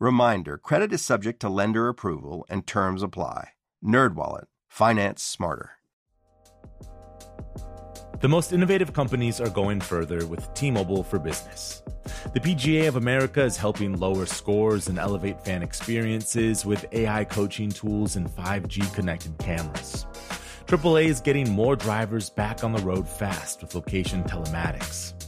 Reminder, credit is subject to lender approval and terms apply. NerdWallet, finance smarter. The most innovative companies are going further with T-Mobile for Business. The PGA of America is helping lower scores and elevate fan experiences with AI coaching tools and 5G connected cameras. AAA is getting more drivers back on the road fast with location telematics.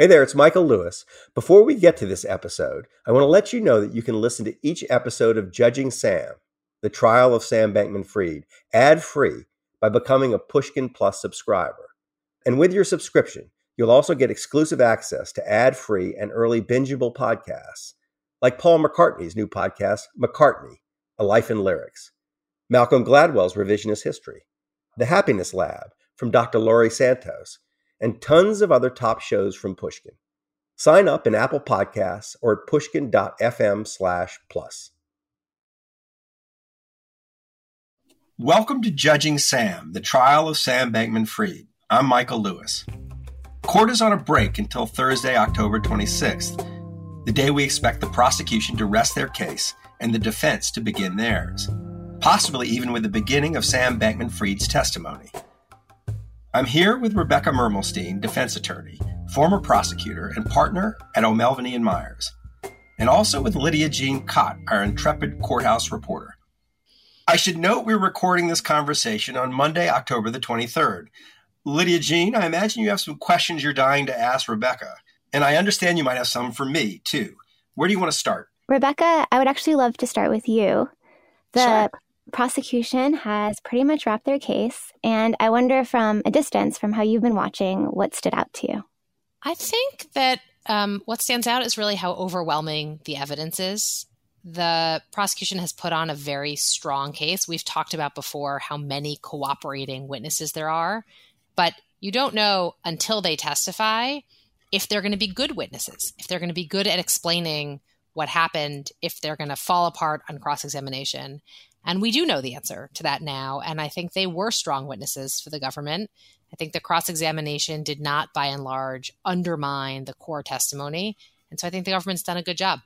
Hey there, it's Michael Lewis. Before we get to this episode, I want to let you know that you can listen to each episode of Judging Sam, the trial of Sam Bankman Fried, ad free by becoming a Pushkin Plus subscriber. And with your subscription, you'll also get exclusive access to ad free and early bingeable podcasts, like Paul McCartney's new podcast, McCartney A Life in Lyrics, Malcolm Gladwell's Revisionist History, The Happiness Lab from Dr. Laurie Santos and tons of other top shows from Pushkin. Sign up in Apple Podcasts or at pushkin.fm slash plus. Welcome to Judging Sam, the trial of Sam Bankman Fried. I'm Michael Lewis. Court is on a break until Thursday, October 26th, the day we expect the prosecution to rest their case and the defense to begin theirs, possibly even with the beginning of Sam Bankman Fried's testimony. I'm here with Rebecca Mermelstein, defense attorney, former prosecutor, and partner at O'Melveny and Myers, and also with Lidia Jean Kott, our intrepid courthouse reporter. I should note we're recording this conversation on Monday, October the 23rd. Lidia Jean, I imagine you have some questions you're dying to ask Rebecca, and I understand you might have some for me too. Where do you want to start? Rebecca, I would actually love to start with you. The Sure prosecution has pretty much wrapped their case. And I wonder from a distance, from how you've been watching, what stood out to you? I think that um, what stands out is really how overwhelming the evidence is. The prosecution has put on a very strong case. We've talked about before how many cooperating witnesses there are, but you don't know until they testify if they're going to be good witnesses, if they're going to be good at explaining what happened, if they're going to fall apart on cross examination. And we do know the answer to that now. And I think they were strong witnesses for the government. I think the cross examination did not, by and large, undermine the core testimony. And so I think the government's done a good job.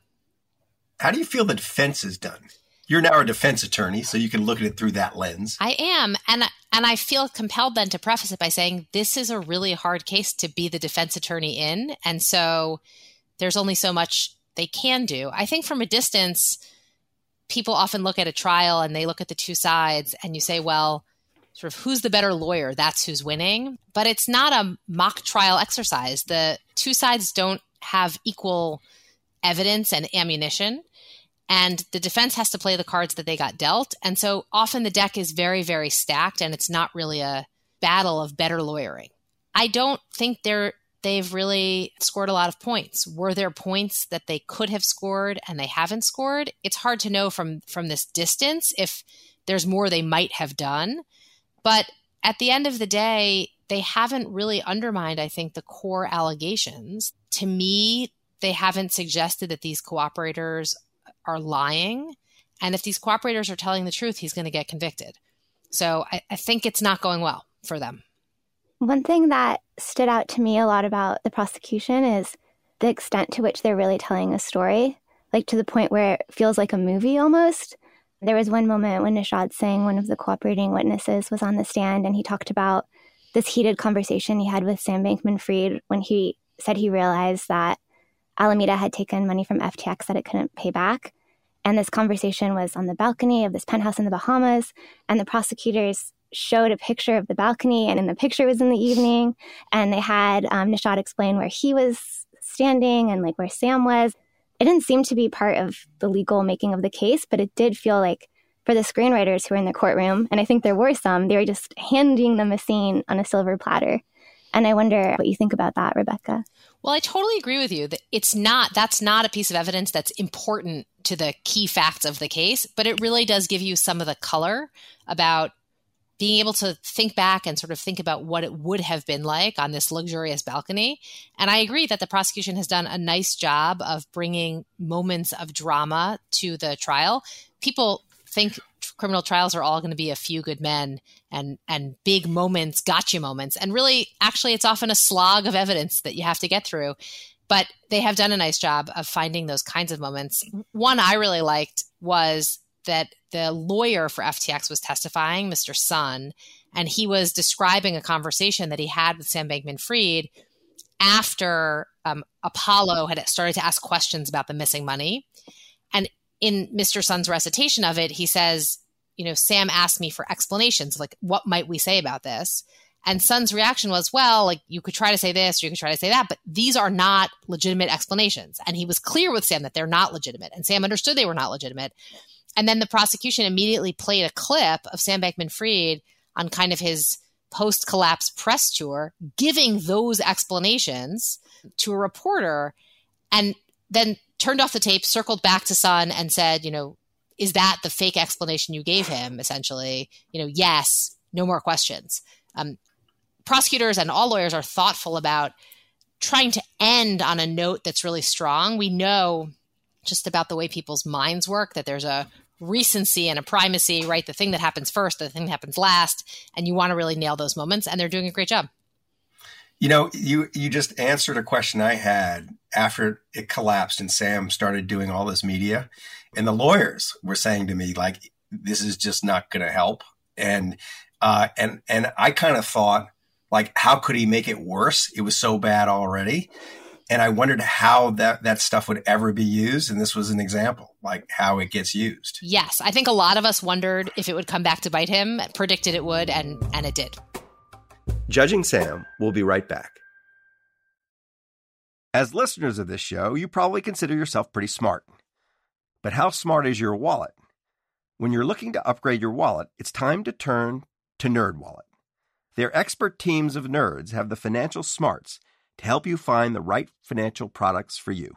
How do you feel the defense has done? You're now a defense attorney, so you can look at it through that lens. I am, and and I feel compelled then to preface it by saying this is a really hard case to be the defense attorney in, and so there's only so much they can do. I think from a distance, people often look at a trial and they look at the two sides and you say, well, sort of who's the better lawyer? That's who's winning. But it's not a mock trial exercise. The two sides don't have equal evidence and ammunition. And the defense has to play the cards that they got dealt. And so often the deck is very, very stacked and it's not really a battle of better lawyering. I don't think there they've really scored a lot of points. Were there points that they could have scored and they haven't scored? It's hard to know from from this distance if there's more they might have done. But at the end of the day, they haven't really undermined, I think, the core allegations. To me, they haven't suggested that these cooperators are lying. And if these cooperators are telling the truth, he's going to get convicted. So I, I think it's not going well for them. One thing that stood out to me a lot about the prosecution is the extent to which they're really telling a story, like to the point where it feels like a movie almost. There was one moment when Nishad Singh, one of the cooperating witnesses, was on the stand and he talked about this heated conversation he had with Sam Bankman Fried when he said he realized that Alameda had taken money from FTX that it couldn't pay back. And this conversation was on the balcony of this penthouse in the Bahamas. And the prosecutors showed a picture of the balcony, and in the picture was in the evening. And they had um, Nishad explain where he was standing and like where Sam was. It didn't seem to be part of the legal making of the case, but it did feel like for the screenwriters who were in the courtroom, and I think there were some, they were just handing them a scene on a silver platter. And I wonder what you think about that, Rebecca. Well, I totally agree with you that it's not, that's not a piece of evidence that's important to the key facts of the case, but it really does give you some of the color about being able to think back and sort of think about what it would have been like on this luxurious balcony. And I agree that the prosecution has done a nice job of bringing moments of drama to the trial. People think criminal trials are all going to be a few good men and and big moments, gotcha moments. And really, actually, it's often a slog of evidence that you have to get through. But they have done a nice job of finding those kinds of moments. One I really liked was that the lawyer for FTX was testifying, Mr. Sun, and he was describing a conversation that he had with Sam Bankman Fried after um, Apollo had started to ask questions about the missing money. And in Mr. Sun's recitation of it, he says, you know, Sam asked me for explanations, like, what might we say about this? And Sun's reaction was, well, like, you could try to say this or you could try to say that, but these are not legitimate explanations. And he was clear with Sam that they're not legitimate. And Sam understood they were not legitimate. And then the prosecution immediately played a clip of Sam Bankman Fried on kind of his post collapse press tour, giving those explanations to a reporter. And then turned off the tape, circled back to Sun, and said, you know, is that the fake explanation you gave him? Essentially, you know, yes, no more questions. Um, prosecutors and all lawyers are thoughtful about trying to end on a note that's really strong. We know just about the way people's minds work that there's a recency and a primacy, right? The thing that happens first, the thing that happens last, and you want to really nail those moments, and they're doing a great job. You know, you you just answered a question I had after it collapsed and Sam started doing all this media, and the lawyers were saying to me like, "This is just not going to help," and uh, and and I kind of thought like, how could he make it worse? It was so bad already, and I wondered how that that stuff would ever be used, and this was an example, like how it gets used. Yes, I think a lot of us wondered if it would come back to bite him. Predicted it would, and and it did. Judging Sam we'll be right back. As listeners of this show, you probably consider yourself pretty smart. But how smart is your wallet? When you're looking to upgrade your wallet, it's time to turn to NerdWallet. Their expert teams of nerds have the financial smarts to help you find the right financial products for you.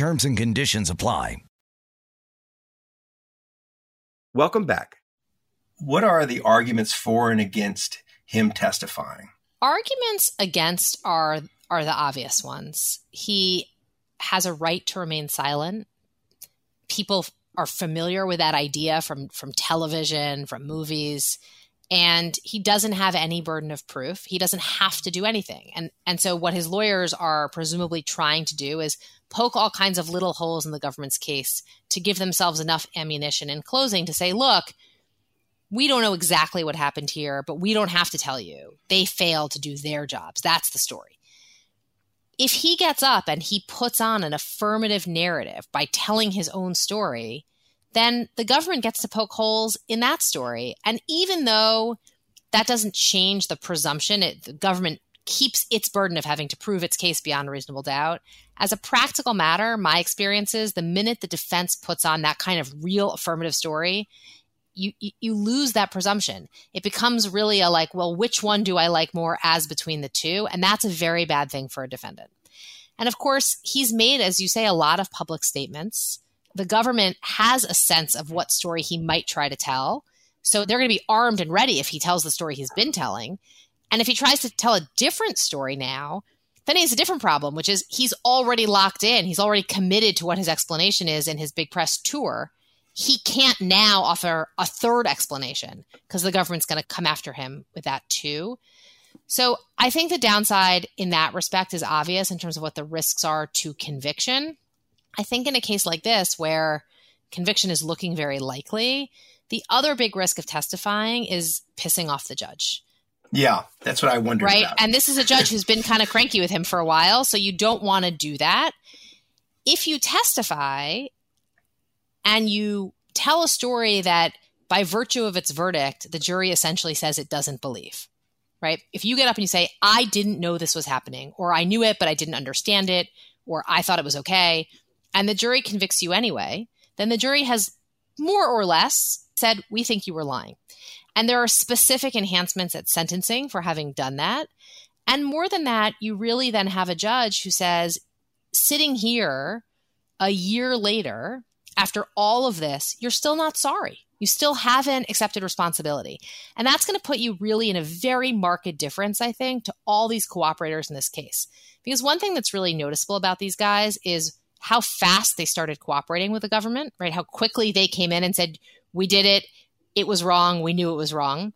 Terms and conditions apply. Welcome back. What are the arguments for and against him testifying? Arguments against are are the obvious ones. He has a right to remain silent. People are familiar with that idea from from television, from movies and he doesn't have any burden of proof. He doesn't have to do anything. And and so what his lawyers are presumably trying to do is poke all kinds of little holes in the government's case to give themselves enough ammunition in closing to say, look, we don't know exactly what happened here, but we don't have to tell you. They failed to do their jobs. That's the story. If he gets up and he puts on an affirmative narrative by telling his own story, then the government gets to poke holes in that story. And even though that doesn't change the presumption, it, the government keeps its burden of having to prove its case beyond a reasonable doubt. As a practical matter, my experience is the minute the defense puts on that kind of real affirmative story, you, you, you lose that presumption. It becomes really a like, well, which one do I like more as between the two? And that's a very bad thing for a defendant. And of course, he's made, as you say, a lot of public statements the government has a sense of what story he might try to tell. So they're going to be armed and ready if he tells the story he's been telling. And if he tries to tell a different story now, then he has a different problem, which is he's already locked in. He's already committed to what his explanation is in his big press tour. He can't now offer a third explanation because the government's going to come after him with that too. So I think the downside in that respect is obvious in terms of what the risks are to conviction. I think in a case like this, where conviction is looking very likely, the other big risk of testifying is pissing off the judge. Yeah, that's what I wondered. Right. About. And this is a judge who's been kind of cranky with him for a while. So you don't want to do that. If you testify and you tell a story that by virtue of its verdict, the jury essentially says it doesn't believe, right? If you get up and you say, I didn't know this was happening, or I knew it, but I didn't understand it, or I thought it was okay, and the jury convicts you anyway, then the jury has more or less said, We think you were lying. And there are specific enhancements at sentencing for having done that. And more than that, you really then have a judge who says, sitting here a year later, after all of this, you're still not sorry. You still haven't accepted responsibility. And that's going to put you really in a very marked difference, I think, to all these cooperators in this case. Because one thing that's really noticeable about these guys is how fast they started cooperating with the government, right? How quickly they came in and said, "We did it. It was wrong. We knew it was wrong."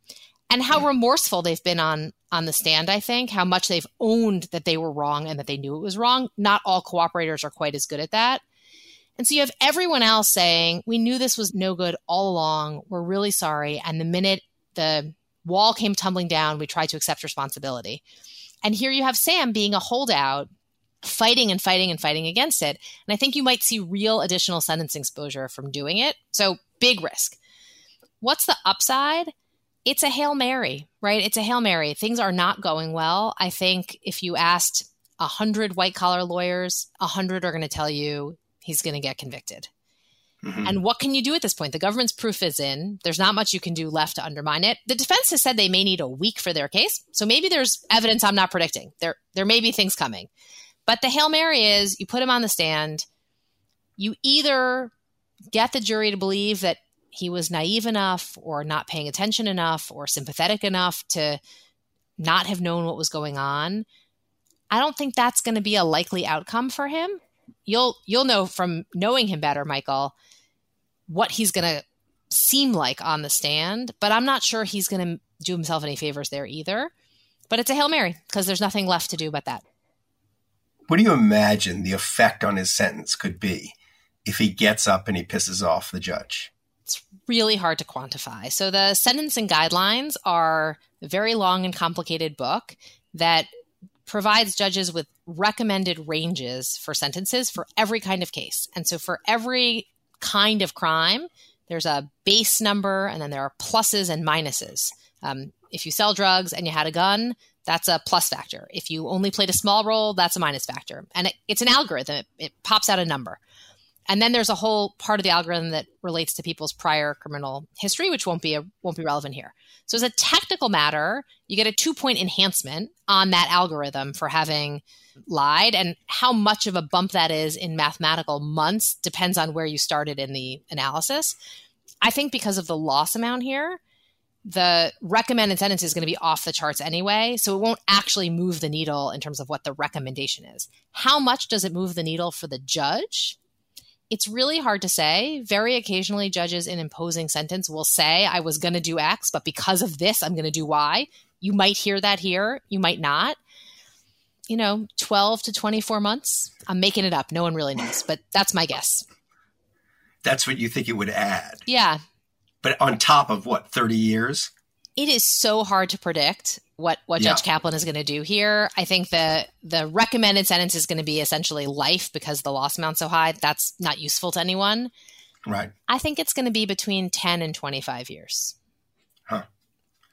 And how remorseful they've been on on the stand, I think, how much they've owned that they were wrong and that they knew it was wrong. Not all cooperators are quite as good at that. And so you have everyone else saying, "We knew this was no good all along. We're really sorry." And the minute the wall came tumbling down, we tried to accept responsibility. And here you have Sam being a holdout fighting and fighting and fighting against it. And I think you might see real additional sentence exposure from doing it. So, big risk. What's the upside? It's a Hail Mary, right? It's a Hail Mary. Things are not going well. I think if you asked 100 white collar lawyers, 100 are going to tell you he's going to get convicted. Mm-hmm. And what can you do at this point? The government's proof is in. There's not much you can do left to undermine it. The defense has said they may need a week for their case. So maybe there's evidence I'm not predicting. There there may be things coming. But the Hail Mary is you put him on the stand, you either get the jury to believe that he was naive enough or not paying attention enough or sympathetic enough to not have known what was going on. I don't think that's going to be a likely outcome for him. You'll you'll know from knowing him better, Michael, what he's going to seem like on the stand, but I'm not sure he's going to do himself any favors there either. But it's a Hail Mary because there's nothing left to do but that. What do you imagine the effect on his sentence could be if he gets up and he pisses off the judge? It's really hard to quantify. So, the sentencing guidelines are a very long and complicated book that provides judges with recommended ranges for sentences for every kind of case. And so for every kind of crime, there's a base number and then there are pluses and minuses. Um, if you sell drugs and you had a gun, that's a plus factor. If you only played a small role, that's a minus factor. And it, it's an algorithm, it, it pops out a number. And then there's a whole part of the algorithm that relates to people's prior criminal history, which won't be a, won't be relevant here. So as a technical matter, you get a two point enhancement on that algorithm for having lied, and how much of a bump that is in mathematical months depends on where you started in the analysis. I think because of the loss amount here, the recommended sentence is going to be off the charts anyway. So it won't actually move the needle in terms of what the recommendation is. How much does it move the needle for the judge? It's really hard to say. Very occasionally, judges in imposing sentence will say, I was going to do X, but because of this, I'm going to do Y. You might hear that here, you might not. You know, 12 to 24 months. I'm making it up. No one really knows, but that's my guess. That's what you think it would add. Yeah, but on top of what 30 years it is so hard to predict what what yeah. Judge Kaplan is going to do here. I think the the recommended sentence is going to be essentially life because the loss amount's so high. That's not useful to anyone. Right. I think it's going to be between 10 and 25 years. Huh.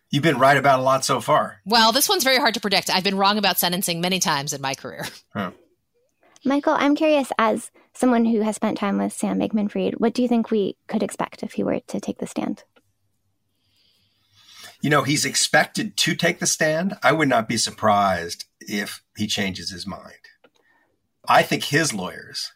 You've been right about a lot so far. Well, this one's very hard to predict. I've been wrong about sentencing many times in my career. Huh. Michael, I'm curious as someone who has spent time with Sam Bankman Fried, what do you think we could expect if he were to take the stand? You know, he's expected to take the stand. I would not be surprised if he changes his mind. I think his lawyers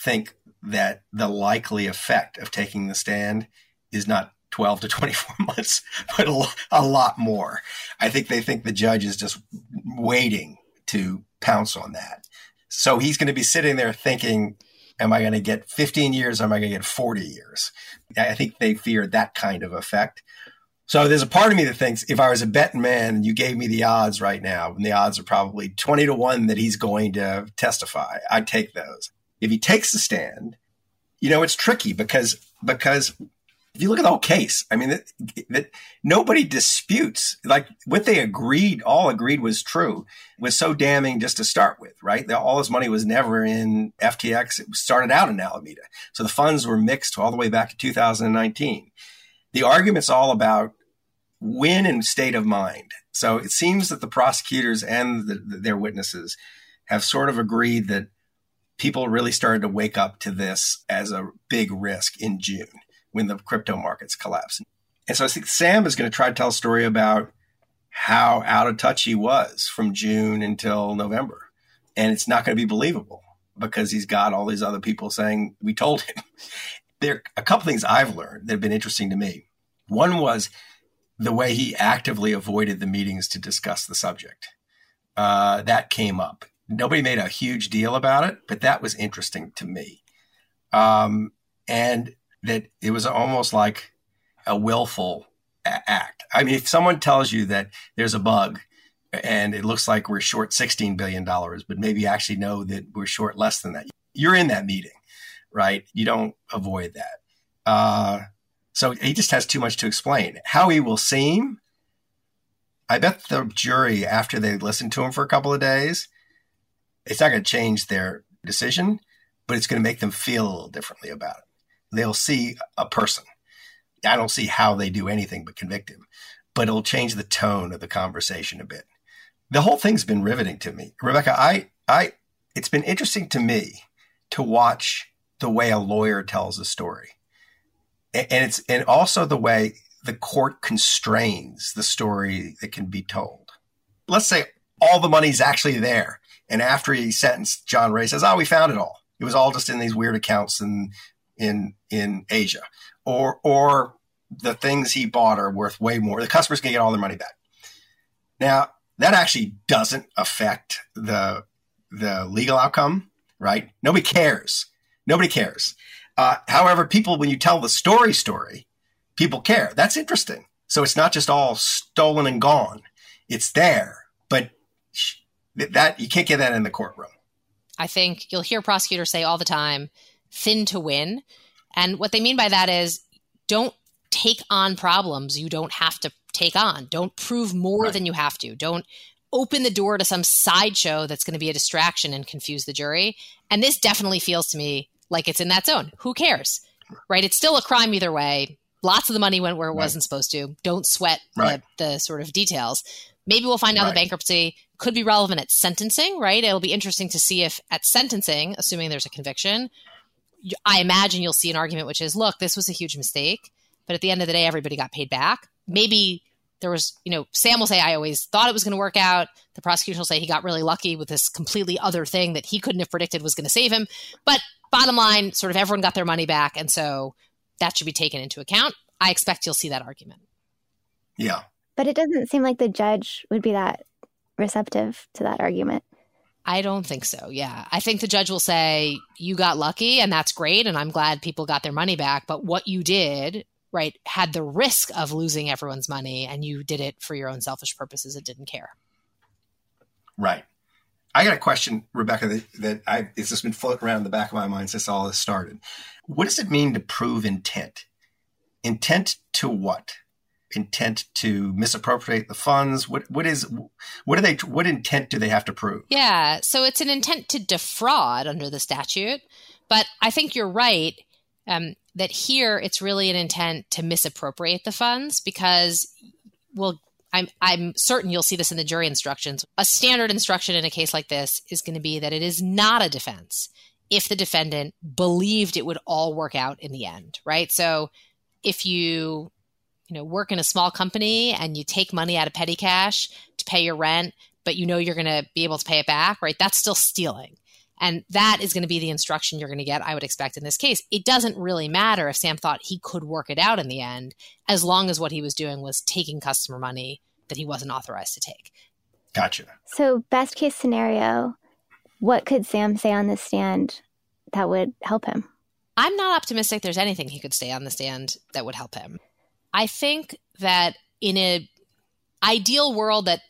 think that the likely effect of taking the stand is not 12 to 24 months, but a, lot more. I think they think the judge is just waiting to pounce on that. So he's going to be sitting there thinking, am I going to get 15 years? Or am I going to get 40 years? I think they fear that kind of effect. So there's a part of me that thinks if I was a betting man and you gave me the odds right now, and the odds are probably 20 to 1 that he's going to testify, I'd take those. If he takes the stand, you know, it's tricky because because if you look at the whole case, I mean, that, that nobody disputes like what they agreed, all agreed was true, was so damning just to start with, right? The, all this money was never in FTX. It started out in Alameda. So the funds were mixed all the way back to 2019. The argument's all about when and state of mind. So it seems that the prosecutors and the, their witnesses have sort of agreed that people really started to wake up to this as a big risk in June when the crypto markets collapsed. And so I think Sam is going to try to tell a story about how out of touch he was from June until November. And it's not going to be believable because he's got all these other people saying, We told him. There are a couple things I've learned that have been interesting to me. One was the way he actively avoided the meetings to discuss the subject. Uh, that came up. Nobody made a huge deal about it, but that was interesting to me. Um, and that it was almost like a willful a- act. I mean, if someone tells you that there's a bug and it looks like we're short $16 billion, but maybe actually know that we're short less than that, you're in that meeting, right? You don't avoid that. Uh, so he just has too much to explain. How he will seem, I bet the jury, after they listen to him for a couple of days, it's not going to change their decision, but it's going to make them feel a little differently about it they'll see a person. I don't see how they do anything but convict him, but it'll change the tone of the conversation a bit. The whole thing's been riveting to me. Rebecca, I, I, it's been interesting to me to watch the way a lawyer tells a story. And it's, and also the way the court constrains the story that can be told. Let's say all the money's actually there. And after he sentenced, John Ray says, Oh, we found it all. It was all just in these weird accounts and in in Asia, or or the things he bought are worth way more. The customers can get all their money back. Now that actually doesn't affect the the legal outcome, right? Nobody cares. Nobody cares. Uh, however, people when you tell the story story, people care. That's interesting. So it's not just all stolen and gone. It's there, but that you can't get that in the courtroom. I think you'll hear prosecutors say all the time, thin to win. And what they mean by that is don't take on problems you don't have to take on. Don't prove more right. than you have to. Don't open the door to some sideshow that's going to be a distraction and confuse the jury. And this definitely feels to me like it's in that zone. Who cares? Right? It's still a crime either way. Lots of the money went where it right. wasn't supposed to. Don't sweat right. the, the, sort of details. Maybe we'll find out right. the bankruptcy could be relevant at sentencing, right? It'll be interesting to see if at sentencing, assuming there's a conviction, I imagine you'll see an argument which is, look, this was a huge mistake, but at the end of the day, everybody got paid back. Maybe there was, you know, Sam will say, I always thought it was going to work out. The prosecution will say he got really lucky with this completely other thing that he couldn't have predicted was going to save him. But bottom line, sort of everyone got their money back. And so that should be taken into account. I expect you'll see that argument. Yeah. But it doesn't seem like the judge would be that receptive to that argument. I don't think so. Yeah. I think the judge will say, you got lucky and that's great. And I'm glad people got their money back. But what you did, right, had the risk of losing everyone's money and you did it for your own selfish purposes and didn't care. Right. I got a question, Rebecca, that, that I, it's just been floating around in the back of my mind since all this started. What does it mean to prove intent? Intent to what? Intent to misappropriate the funds? What what is what do they what intent do they have to prove? Yeah, so it's an intent to defraud under the statute, but I think you're right um, that here it's really an intent to misappropriate the funds because well I'm I'm certain you'll see this in the jury instructions. A standard instruction in a case like this is going to be that it is not a defense if the defendant believed it would all work out in the end, right? So if you you know work in a small company and you take money out of petty cash to pay your rent, but you know you're going to be able to pay it back, right? That's still stealing. And that is going to be the instruction you're going to get, I would expect, in this case. It doesn't really matter if Sam thought he could work it out in the end, as long as what he was doing was taking customer money that he wasn't authorized to take. Gotcha. So, best case scenario, what could Sam say on the stand that would help him? I'm not optimistic there's anything he could say on the stand that would help him. I think that in a ideal world that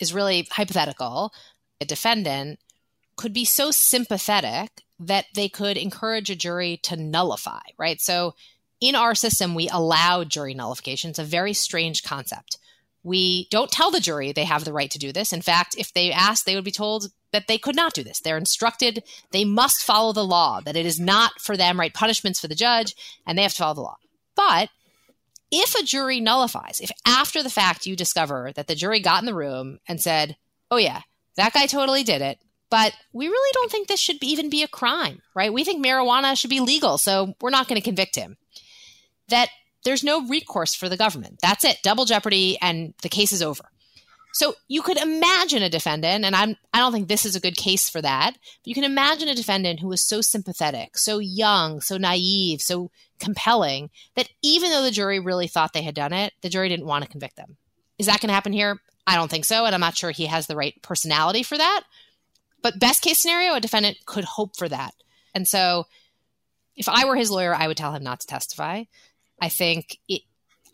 is really hypothetical, a defendant could be so sympathetic that they could encourage a jury to nullify, right? So in our system, we allow jury nullification. It's a very strange concept. We don't tell the jury they have the right to do this. In fact, if they asked, they would be told that they could not do this. They're instructed they must follow the law, that it is not for them, right? Punishments for the judge, and they have to follow the law. But if a jury nullifies, if after the fact you discover that the jury got in the room and said, oh, yeah, that guy totally did it, but we really don't think this should be, even be a crime, right? We think marijuana should be legal, so we're not going to convict him. That there's no recourse for the government. That's it, double jeopardy, and the case is over. So you could imagine a defendant, and I'm I don't think this is a good case for that. But you can imagine a defendant who was so sympathetic, so young, so naive, so compelling that even though the jury really thought they had done it, the jury didn't want to convict them. Is that going to happen here? I don't think so, and I'm not sure he has the right personality for that. But best case scenario, a defendant could hope for that. And so if I were his lawyer, I would tell him not to testify. I think it,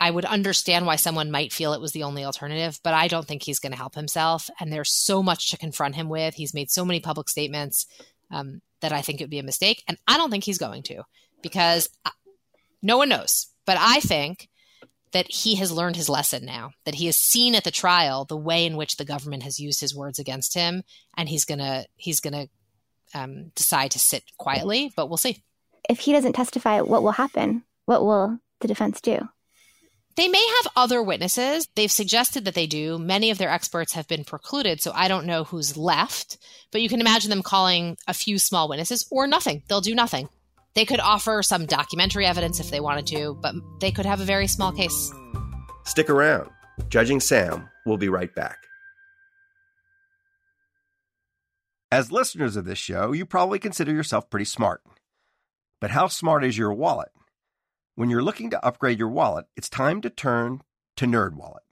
I would understand why someone might feel it was the only alternative, but I don't think he's going to help himself. And there's so much to confront him with. He's made so many public statements um, that I think it would be a mistake. And I don't think he's going to because uh, no one knows. But I think that he has learned his lesson now, that he has seen at the trial the way in which the government has used his words against him, and he's gonna he's gonna um, decide to sit quietly. But we'll see. If he doesn't testify, what will happen? What will the defense do? They may have other witnesses. They've suggested that they do. Many of their experts have been precluded, so I don't know who's left. But you can imagine them calling a few small witnesses or nothing. They'll do nothing. They could offer some documentary evidence if they wanted to, but they could have a very small case. Stick around. Judging Sam will be right back. As listeners of this show, you probably consider yourself pretty smart. But how smart is your wallet? When you're looking to upgrade your wallet, it's time to turn to NerdWallet.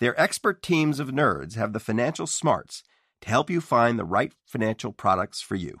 Their expert teams of nerds have the financial smarts to help you find the right financial products for you.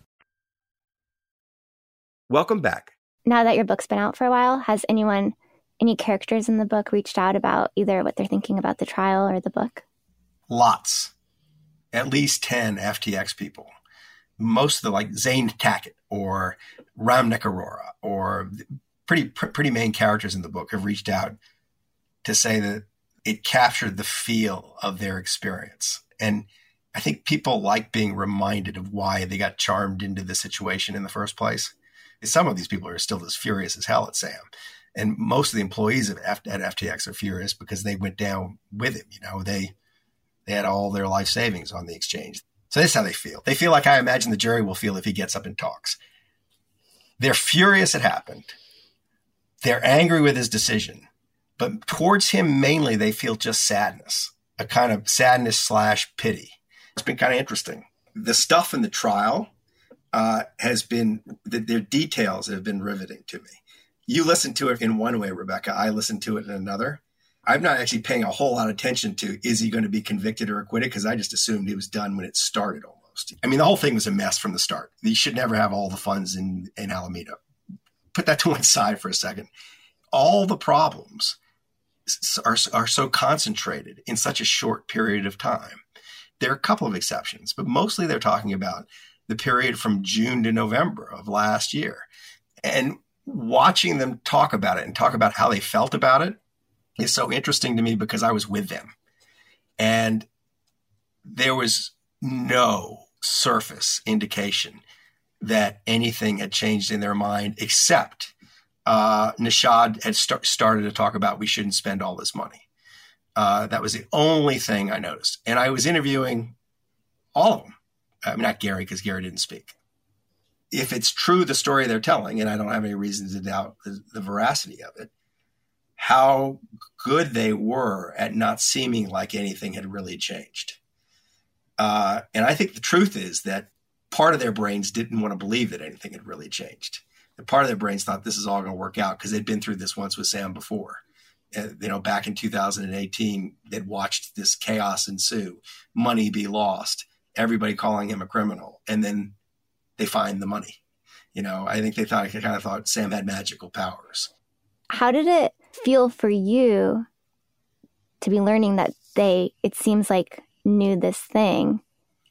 Welcome back. Now that your book's been out for a while, has anyone, any characters in the book reached out about either what they're thinking about the trial or the book? Lots. At least 10 FTX people. Most of the like Zane Tackett or Ramnik Arora or pretty pretty main characters in the book have reached out to say that it captured the feel of their experience. And I think people like being reminded of why they got charmed into the situation in the first place some of these people are still as furious as hell at Sam. And most of the employees of at FTX are furious because they went down with him. You know, they they had all their life savings on the exchange. So this is how they feel. They feel like I imagine the jury will feel if he gets up and talks. They're furious it happened. They're angry with his decision, but towards him mainly they feel just sadness, a kind of sadness slash pity. It's been kind of interesting. The stuff in the trial uh, has been the, their details have been riveting to me. You listen to it in one way, Rebecca. I listen to it in another. I'm not actually paying a whole lot of attention to is he going to be convicted or acquitted because I just assumed he was done when it started almost. I mean, the whole thing was a mess from the start. He should never have all the funds in, in Alameda. Put that to one side for a second. All the problems are, are so concentrated in such a short period of time. There are a couple of exceptions, but mostly they're talking about the period from June to November of last year. And watching them talk about it and talk about how they felt about it is so interesting to me because I was with them. And there was no surface indication that anything had changed in their mind except uh, Nishad had st- started to talk about we shouldn't spend all this money. Uh, that was the only thing I noticed. And I was interviewing all of them. I mean, not Gary, because Gary didn't speak. If it's true, the story they're telling, and I don't have any reason to doubt the, the veracity of it, how good they were at not seeming like anything had really changed. Uh, and I think the truth is that part of their brains didn't want to believe that anything had really changed. And part of their brains thought this is all going to work out because they'd been through this once with Sam before. Uh, you know, back in 2018, they'd watched this chaos ensue, money be lost, everybody calling him a criminal, and then they find the money. You know, I think they thought I kind of thought Sam had magical powers. How did it feel for you to be learning that they, it seems like, knew this thing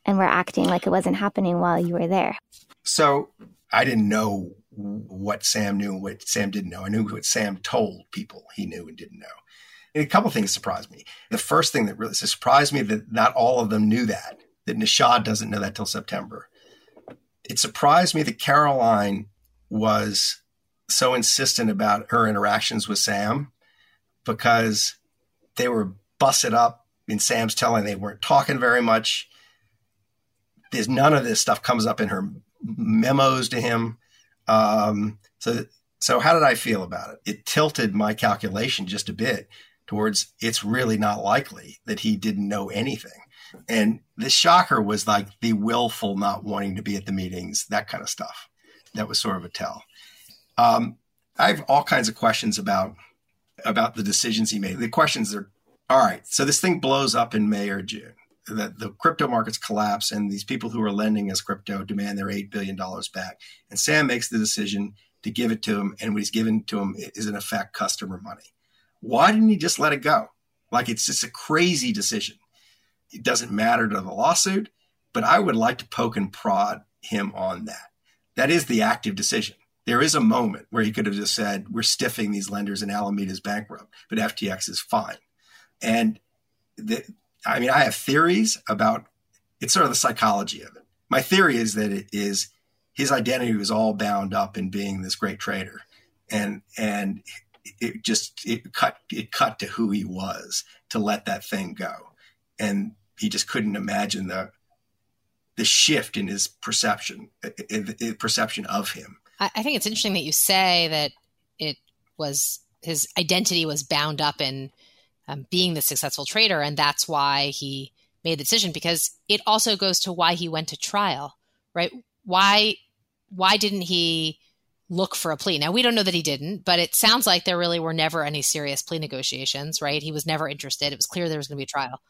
and were acting like it wasn't happening while you were there? So I didn't know what Sam knew and what Sam didn't know. I knew what Sam told people he knew and didn't know. And a couple things surprised me. The first thing that really surprised me that not all of them knew that that Nishad doesn't know that till September. It surprised me that Caroline was so insistent about her interactions with Sam because they were busted up in Sam's telling they weren't talking very much. There's none of this stuff comes up in her memos to him. Um, so, so how did I feel about it? It tilted my calculation just a bit towards it's really not likely that he didn't know anything. And the shocker was like the willful not wanting to be at the meetings, that kind of stuff. That was sort of a tell. Um, I have all kinds of questions about about the decisions he made. The questions are All right. So this thing blows up in May or June. The, the crypto markets collapse, and these people who are lending us crypto demand their $8 billion back. And Sam makes the decision to give it to him, and what he's given to him is, in effect, customer money. Why didn't he just let it go? Like it's just a crazy decision. It doesn't matter to the lawsuit, but I would like to poke and prod him on that. That is the active decision. There is a moment where he could have just said, We're stiffing these lenders and Alameda's bankrupt, but FTX is fine. And the, I mean, I have theories about it's sort of the psychology of it. My theory is that it is his identity was all bound up in being this great trader. And and it just it cut it cut to who he was to let that thing go. And he just couldn't imagine the the shift in his perception in, in perception of him. I, think it's interesting that you say that it was his identity was bound up in um, being the successful trader, and that's why he made the decision. Because it also goes to why he went to trial, right? Why why didn't he look for a plea? Now we don't know that he didn't, but it sounds like there really were never any serious plea negotiations, right? He was never interested. It was clear there was going to be a trial.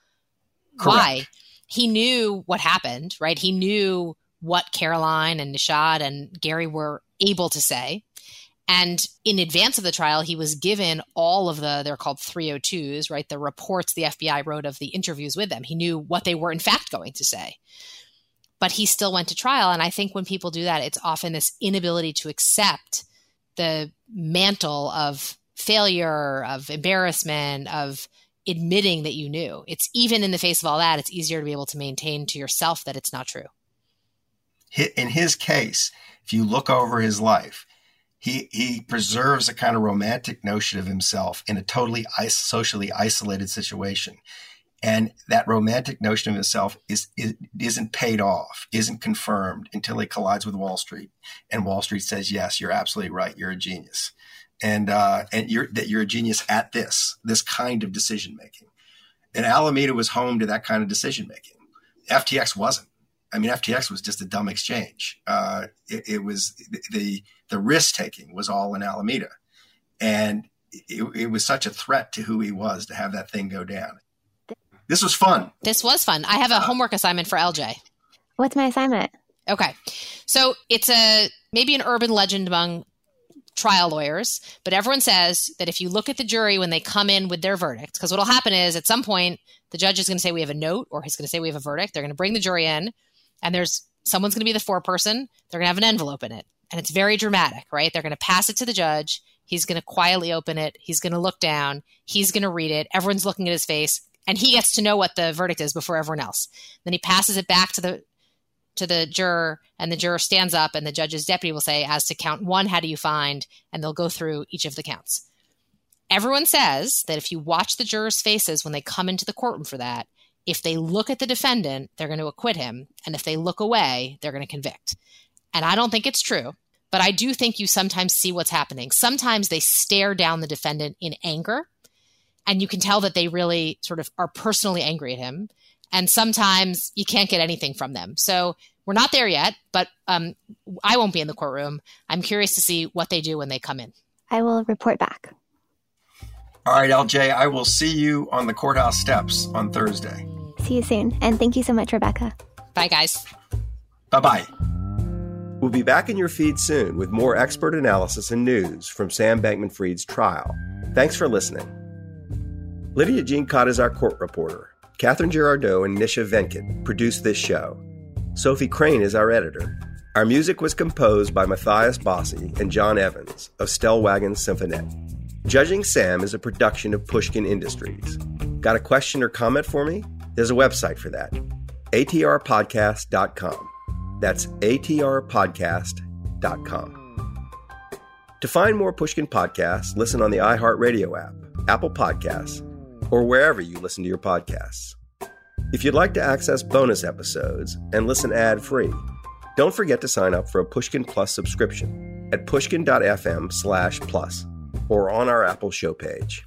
Why? He knew what happened, right? He knew what Caroline and Nishad and Gary were able to say. And in advance of the trial, he was given all of the, they're called 302s, right? The reports the FBI wrote of the interviews with them. He knew what they were, in fact, going to say. But he still went to trial. And I think when people do that, it's often this inability to accept the mantle of failure, of embarrassment, of admitting that you knew. It's even in the face of all that, it's easier to be able to maintain to yourself that it's not true. In his case, if you look over his life, he he preserves a kind of romantic notion of himself in a totally socially isolated situation and that romantic notion of himself is, is isn't paid off isn't confirmed until he collides with wall street and wall street says yes you're absolutely right you're a genius and uh, and you're that you're a genius at this this kind of decision making and alameda was home to that kind of decision making ftx wasn't I mean, FTX was just a dumb exchange. Uh, it, it, was the the risk taking was all in Alameda, and it, it, was such a threat to who he was to have that thing go down. This was fun. This was fun. I have a uh, homework assignment for LJ. What's my assignment? Okay, so it's a maybe an urban legend among trial lawyers, but everyone says that if you look at the jury when they come in with their verdict, because what'll happen is at some point the judge is going to say we have a note, or he's going to say we have a verdict. They're going to bring the jury in and there's someone's going to be the foreperson. They're going to have an envelope in it. And it's very dramatic, right? They're going to pass it to the judge. He's going to quietly open it. He's going to look down. He's going to read it. Everyone's looking at his face and he gets to know what the verdict is before everyone else. Then he passes it back to the to the juror and the juror stands up and the judge's deputy will say as to count 1 how do you find and they'll go through each of the counts. Everyone says that if you watch the jurors' faces when they come into the courtroom for that, if they look at the defendant, they're going to acquit him. And if they look away, they're going to convict. And I don't think it's true, but I do think you sometimes see what's happening. Sometimes they stare down the defendant in anger, and you can tell that they really sort of are personally angry at him. And sometimes you can't get anything from them. So we're not there yet, but um, I won't be in the courtroom. I'm curious to see what they do when they come in. I will report back. All right, LJ, I will see you on the courthouse steps on Thursday. See you soon. And thank you so much, Rebecca. Bye, guys. Bye bye. We'll be back in your feed soon with more expert analysis and news from Sam Bankman Fried's trial. Thanks for listening. Lidia Jean Kott is our court reporter. Catherine Girardeau and Nisha Venkat produced this show. Sophie Crane is our editor. Our music was composed by Matthias Bossi and John Evans of Stellwagen Symphonette. Judging Sam is a production of Pushkin Industries. Got a question or comment for me? There's a website for that atrpodcast.com. That's atrpodcast.com. To find more Pushkin podcasts, listen on the iHeartRadio app, Apple Podcasts, or wherever you listen to your podcasts. If you'd like to access bonus episodes and listen ad free, don't forget to sign up for a Pushkin Plus subscription at pushkin.fm slash plus or on our Apple show page.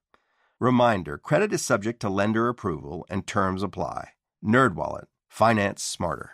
Reminder, credit is subject to lender approval and terms apply. NerdWallet, finance smarter.